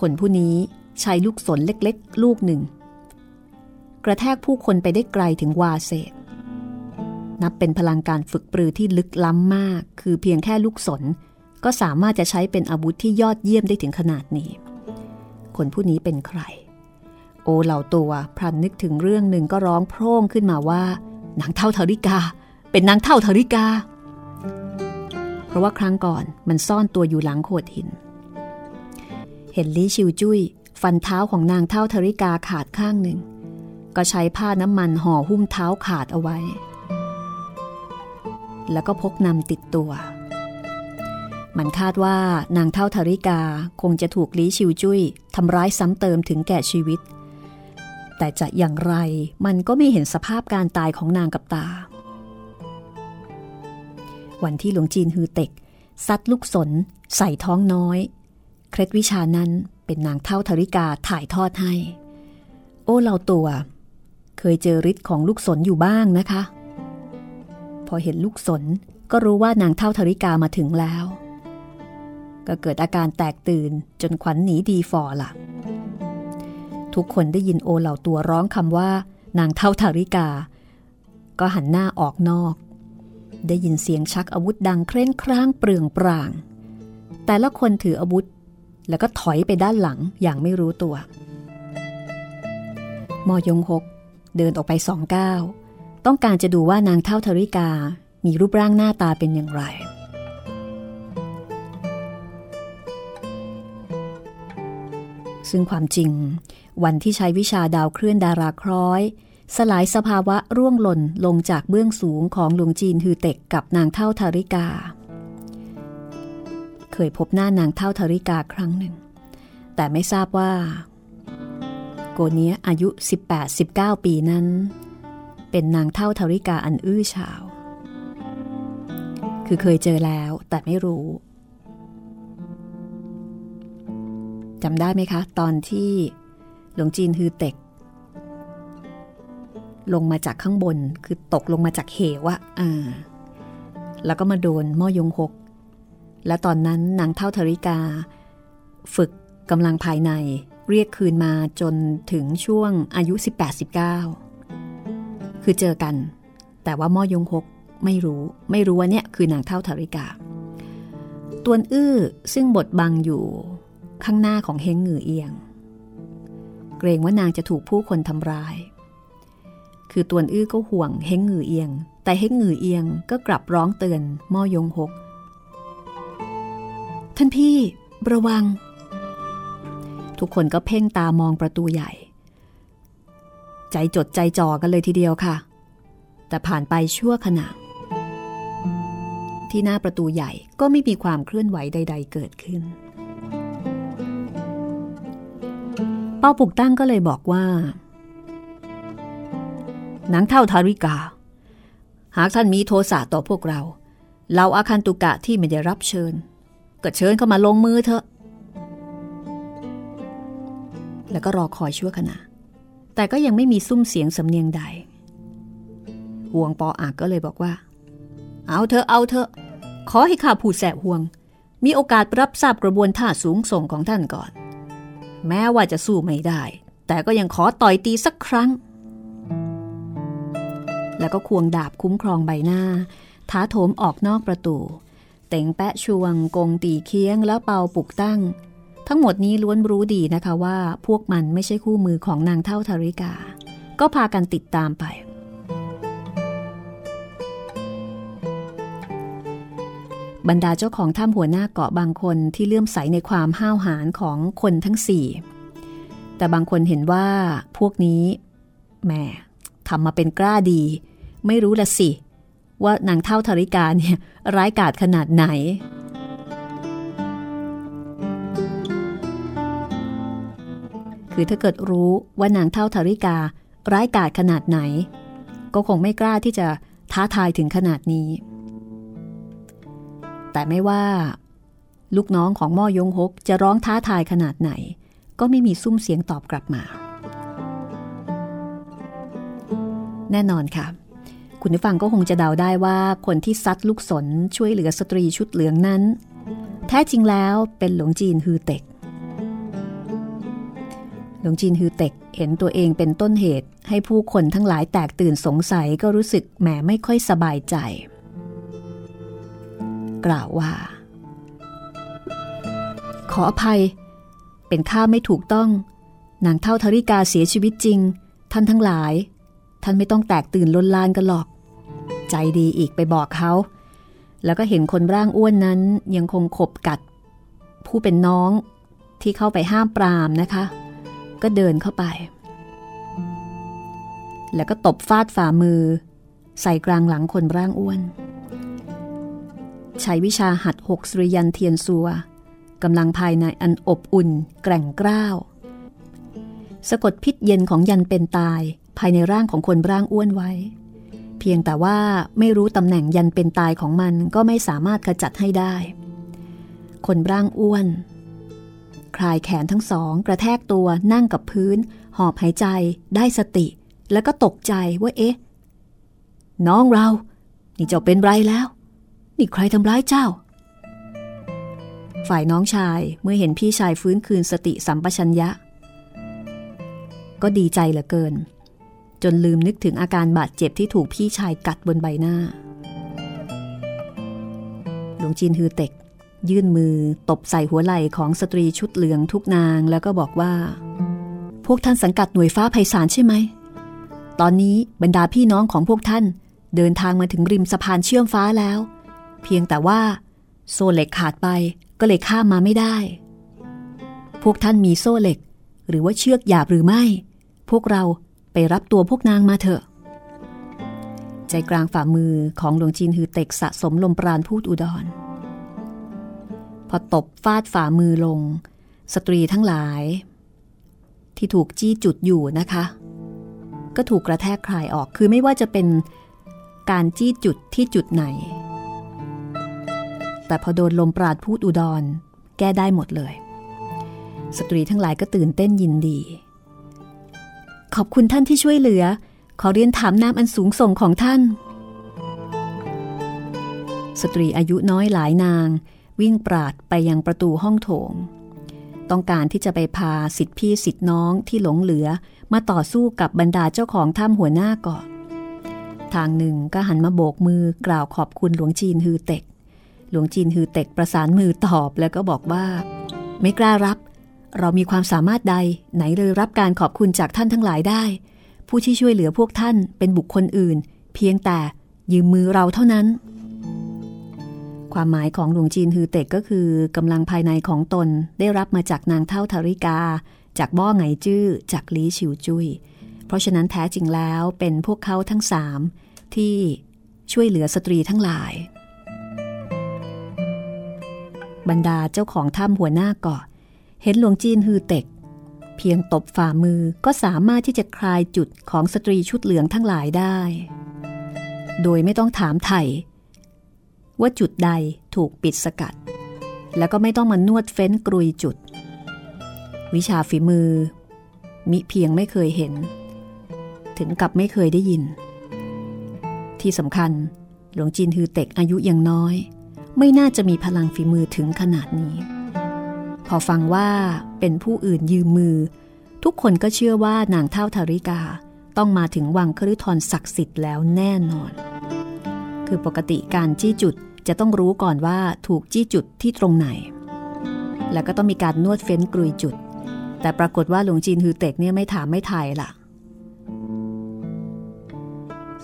คนผู้นี้ใช้ลูกสนเล็กๆ ลูกหนึ่ง กระแทกผู้คนไปได้ไกลถึงวาเศษ นับเป็นพลังการฝึกปรือที่ลึกล้ำมาก คือเพียงแค่ลูกสน ก็สามารถจะใช้เป็นอาวุธที่ยอดเยี่ยมได้ถึงขนาดนี้ คนผู้นี้เป็นใคร โอเหล่าตัวพรันนึกถึงเรื่องหนึ่งก็ร้องโพร่งขึ้นมาว่านางเท่าเทาริกา เป็นนางเท่าเทาริกา เพราะว่าครั้งก่อนมันซ่อนตัวอยู่หลังโขดหิน เห็นลี่ชิวจุ้ยฟันเท้าของนางเท่าเทาริกาขาดข้างหนึ่ง ก็ใช้ผ้าน้ำมันห่อหุ้มเท้าขาดเอาไว้ แล้วก็พกนำติดตัว มันคาดว่านางเท่าธาริกาคงจะถูกลี้ชิวจุ้ยทำร้ายซ้ำเติมถึงแก่ชีวิต แต่จะอย่างไรมันก็ไม่เห็นสภาพการตายของนางกับตา วันที่หลวงจีนฮือเต็กซัดลูกสน ใส่ท้องน้อย เคล็ดวิชานั้นเป็นนางเท่าธาริกาถ่ายทอดให้ โอ้เราตัว เคยเจอฤทธิ์ของลูกสนอยู่บ้างนะคะ พอเห็นลูกสนก็รู้ว่านางเท่าธาริกามาถึงแล้ว ก็เกิดอาการแตกตื่นจนขวัญหนีดีฟอละทุกคนได้ยินโอเหล่าตัวร้องคำว่า นางเท่าทาริกา ก็หันหน้าออกนอก ได้ยินเสียงชักอาวุธดังเคร่งคร้างเปลืองปร่าง แต่ละคนถืออาวุธ แล้วก็ถอยไปด้านหลังอย่างไม่รู้ตัว มอยงหกเดินออกไปสองก้าวต้องการจะดูว่านางเท่าทาริกามีรูปร่างหน้าตาเป็นอย่างไร ซึ่งความจริง วันที่ใช้วิชาดาวเคลื่อนดาราคล้อย สลายสภาวะร่วงหล่นลงจากเบื้องสูงของหลวงจีนฮือเต็กกับนางเท่าทาริกา เคยพบหน้านางเท่าทาริกาครั้งหนึ่ง แต่ไม่ทราบว่า โกเนียอายุ 18-19 ปีนั้น เป็นนางเท่าทาริกาอันอื้อฉาว คือเคยเจอแล้วแต่ไม่รู้ จำได้ไหมคะ ตอนที่หลวงจีนฮือเต็ก ลงมาจากข้างบนคือตกลงมาจากเหวอะอ่าแล้วก็มาโดนม่อยงหก และตอนนั้นนางเท่าธริกา ฝึกกำลังภายในเรียกคืนมาจนถึงช่วงอายุ 18-19 คือเจอกัน แต่ว่าม่อยงหกไม่รู้ไม่รู้ว่าเนี่ยคือนางเท่าธริกา ตวนอื้อซึ่งบทบังอยู่ ข้างหน้าของเฮงหงือเอียง เกรงว่านางจะถูกผู้คนทำร้าย คือตวนอื้อก็ห่วงเฮงหงือเอียง แต่เฮงหงือเอียงก็กลับร้องเตือนม่อยงหก ท่านพี่ ระวัง ทุกคนก็เพ่งตามองประตูใหญ่ ใจจดใจจ่อกันเลยทีเดียวค่ะ แต่ผ่านไปชั่วขณะที่หน้าประตูใหญ่ก็ไม่มีความเคลื่อนไหวใด ๆ เกิดขึ้น เป้าปุกตั้งก็เลยบอกว่านังเท่าทาริกา หากท่านมีโทสะต่อพวกเรา เราอาคันตุกะที่ไม่ได้รับเชิญ ก็เชิญเข้ามาลงมือเถอะ แล้วก็รอคอยชั่วขณะ แต่ก็ยังไม่มีซุ้มเสียงสำเนียงใด ห่วงปออากก็เลยบอกว่า เอาเถอะเอาเถอะขอให้ข้าผู้แสบห่วง มีโอกาสรับทราบกระบวนท่าสูงส่งของท่านก่อน แม้ว่าจะสู้ไม่ได้ แต่ก็ยังขอต่อยตีสักครั้ง แล้วก็ควงดาบคุ้มครองใบหน้า ท้าโถมออกนอกประตู เต่งแปะชวง กงตีเคียงแล้วเป่าปุกตั้ง ทั้งหมดนี้ล้วนรู้ดีนะคะว่าพวกมันไม่ใช่คู่มือของนางเท่าธาริกา ก็พากันติดตามไป บรรดาเจ้าของถ้ำหัวหน้าเกาะบางคนที่เลื่อมใสในความห้าวหาญของคนทั้งสี่ แต่บางคนเห็นว่าพวกนี้แหมทำมาเป็นกล้าดี ไม่รู้ละสิ ว่านางเท่าธริกาเนี่ยร้ายกาจขนาดไหน คือถ้าเกิดรู้ว่านางเท่าธริการ้ายกาจขนาดไหน ก็คงไม่กล้าที่จะท้าทายถึงขนาดนี้ แต่ไม่ว่า ลูกน้องของม่อยงฮกจะร้องท้าทายขนาดไหน ก็ไม่มีซุ้มเสียงตอบกลับมา แน่นอนค่ะ คุณผู้ฟังก็คงจะเดาได้ว่าคนที่ซัดลูกสนช่วยเหลือสตรีชุดเหลืองนั้น แท้จริงแล้วเป็นหลวงจีนฮือเต็กหลวงจีนฮือเต็กเห็นตัวเองเป็นต้นเหตุ ให้ผู้คนทั้งหลายแตกตื่นสงสัยก็รู้สึกแหมไม่ค่อยสบายใจ กล่าวว่า ขออภัย เป็นข้าไม่ถูกต้อง นางเท่าธริกาเสียชีวิตจริง ท่านทั้งหลาย ท่านไม่ต้องแตกตื่นลนลานกันหรอก ใจดีอีกไปบอกเขา แล้วก็เห็นคนร่างอ้วนนั้นยังคงขบกัด ผู้เป็นน้องที่เข้าไปห้ามปรามนะคะ ก็เดินเข้าไป แล้วก็ตบฟาดฝ่ามือ ใส่กลางหลังคนร่างอ้วน ใช้วิชาหัดหกสุริยันเทียนซัวกำลังภายในอันอบอุ่น แกร่งกล้าว สะกดพิษเย็นของยันเป็นตายภายในร่างของคนร่างอ้วนไว้ เพียงแต่ว่าไม่รู้ตำแหน่งยันเป็นตายของมันก็ไม่สามารถขจัดให้ได้ คนร่างอ้วน คลายแขนทั้งสอง กระแทกตัวนั่งกับพื้น หอบหายใจ ได้สติ แล้วก็ตกใจว่าเอ๊ะ น้องเรา นี่เจ้าเป็นไรแล้ว นี่ใครทำร้ายเจ้า ฝ่ายน้องชายเมื่อเห็นพี่ชายฟื้นคืนสติสัมปชัญญะ ก็ดีใจเหลือเกิน จนลืมนึกถึงอาการบาดเจ็บที่ถูกพี่ชายกัดบนใบหน้า หลวงจีนฮือเต็ก ยื่นมือตบใส่หัวไหล่ของสตรีชุดเหลืองทุกนางแล้วก็บอกว่า พวกท่านสังกัดหน่วยฟ้าไพศาลใช่ไหม ตอนนี้บรรดาพี่น้องของพวกท่านเดินทางมาถึงริมสะพานเชื่อมฟ้าแล้ว เพียงแต่ว่า โซ่เหล็กขาดไปก็เลยข้ามมาไม่ได้ พวกท่านมีโซ่เหล็ก หรือว่าเชือกหยาบหรือไม่ พวกเราไปรับตัวพวกนางมาเถอะ ใจกลางฝ่ามือของหลวงจีนฮือเต็กสะสมลมปราณพูดอุดร พอตบฟาดฝ่ามือลง สตรีทั้งหลาย ที่ถูกจี้จุดอยู่นะคะ ก็ถูกกระแทกคลายออกคือไม่ว่าจะเป็นการจี้จุดที่จุดไหน แต่พอโดนลมปราดพูดอุดร แก้ได้หมดเลย สตรีทั้งหลายก็ตื่นเต้นยินดี ขอบคุณท่านที่ช่วยเหลือ ขอเรียนถามน้ำอันสูงส่งของท่าน สตรีอายุน้อยหลายนาง วิ่งปราดไปยังประตูห้องโถง ต้องการที่จะไปพาสิทธิพี่สิทธิน้องที่หลงเหลือมาต่อสู้กับบรรดาเจ้าของถ้ำหัวหน้าเกาะทางหนึ่งก็หันมาโบกมือกล่าวขอบคุณหลวงจีนฮือเต็ก ลวงจีนฮือเต็กประสานมือตอบแล้วก็บอกว่า ไม่กล้ารับ เรามีความสามารถใดไหนเลยรับการขอบคุณจากท่านทั้งหลายได้ ผู้ที่ช่วยเหลือพวกท่านเป็นบุคคลอื่น เพียงแต่ยืมมือเราเท่านั้น ความหมายของหลวงจีนฮือเต็กก็คือกำลังภายในของตนได้รับมาจากนางเท่าธาริกา จากบ้อไงจื้อจากลีชิวจุย้ยเพราะฉะนั้นแท้จริงแล้วเป็นพวกเขาทั้งสามที่ช่วยเหลือสตรีทั้งหลาย บรรดาเจ้าของถ้ำหัวหน้าเกาะ เห็นหลวงจีนฮือเต็ก เพียงตบฝ่ามือก็สามารถที่จะคลายจุดของสตรีชุดเหลืองทั้งหลายได้ โดยไม่ต้องถามไถ่ว่าจุดใดถูกปิดสกัด แล้วก็ไม่ต้องมานวดเฟ้นกรุยจุด วิชาฝีมือ มิเพียงไม่เคยเห็น ถึงกับไม่เคยได้ยิน ที่สำคัญหลวงจีนฮือเต็กอายุยังน้อย ไม่น่าจะมีพลังฝีมือถึงขนาดนี้ พอฟังว่าเป็นผู้อื่นยืมมือ ทุกคนก็เชื่อว่านางเท่าธาริกาต้องมาถึงวังคฤทรศักดิ์สิทธิ์แล้วแน่นอน คือปกติการจี้จุดจะต้องรู้ก่อนว่าถูกจี้จุดที่ตรงไหน แล้วก็ต้องมีการนวดเฟ้นกรุยจุด แต่ปรากฏว่าหลวงจีนฮือเต็กเนี่ยไม่ถามไม่ถ่ายล่ะ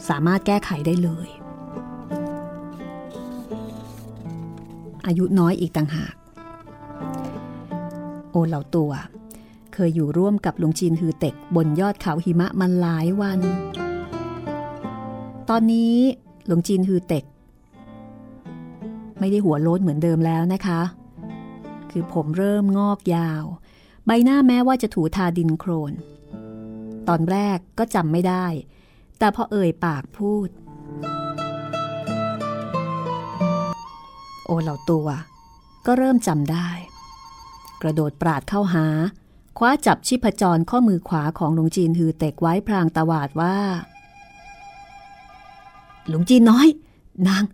สามารถแก้ไขได้เลย อายุน้อยอีกต่างหาก โอเหล่าตัว เคยอยู่ร่วมกับลุงจีนฮือเต็กบนยอดเขาหิมะมันหลายวัน ตอนนี้หลุงจีนฮือเต็ก ไม่ได้หัวโล้นเหมือนเดิมแล้วนะคะ คือผมเริ่มงอกยาว ใบหน้าแม้ว่าจะถูทาดินโครน ตอนแรกก็จำไม่ได้ แต่พอเอ่ยปากพูด เหล่าตัว ก็เริ่มจำได้ กระโดดปราดเข้าหา คว้าจับชิพจรข้อมือขวาของหลวงจีนฮือเต็กไว้พรางตวาดว่า หลวงจีนน้อย นาง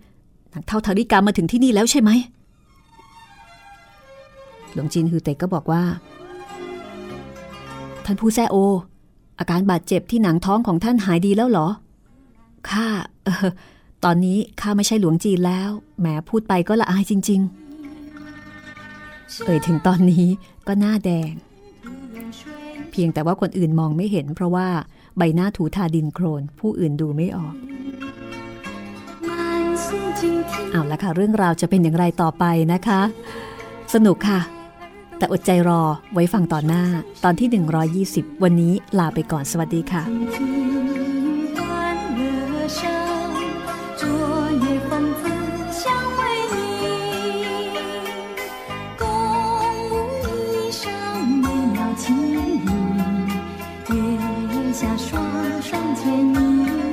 นางเท่าธาริกามาถึงที่นี่แล้วใช่ไหมหลวงจีนฮือเต็กก็บอกว่า ท่านผู้แซโอ อาการบาดเจ็บที่หนังท้องของท่านหายดีแล้วเหรอข้าเออ ตอนนี้ข้าไม่ใช่หลวงจีนแล้ว แหมพูดไปก็ละอายจริง ๆ เอ่ยถึงตอนนี้ก็หน้าแดง เพียงแต่ว่าคนอื่นมองไม่เห็น เพราะว่าใบหน้าถูทาดินโครน ผู้อื่นดูไม่ออก เอาละค่ะ เรื่องราวจะเป็นอย่างไรต่อไปนะคะ สนุกค่ะ แต่อดใจรอไว้ฟังตอนหน้า ตอนที่ 120 วันนี้ลาไปก่อนสวัสดีค่ะ 下双双牵你，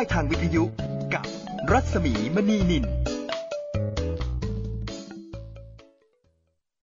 หลัง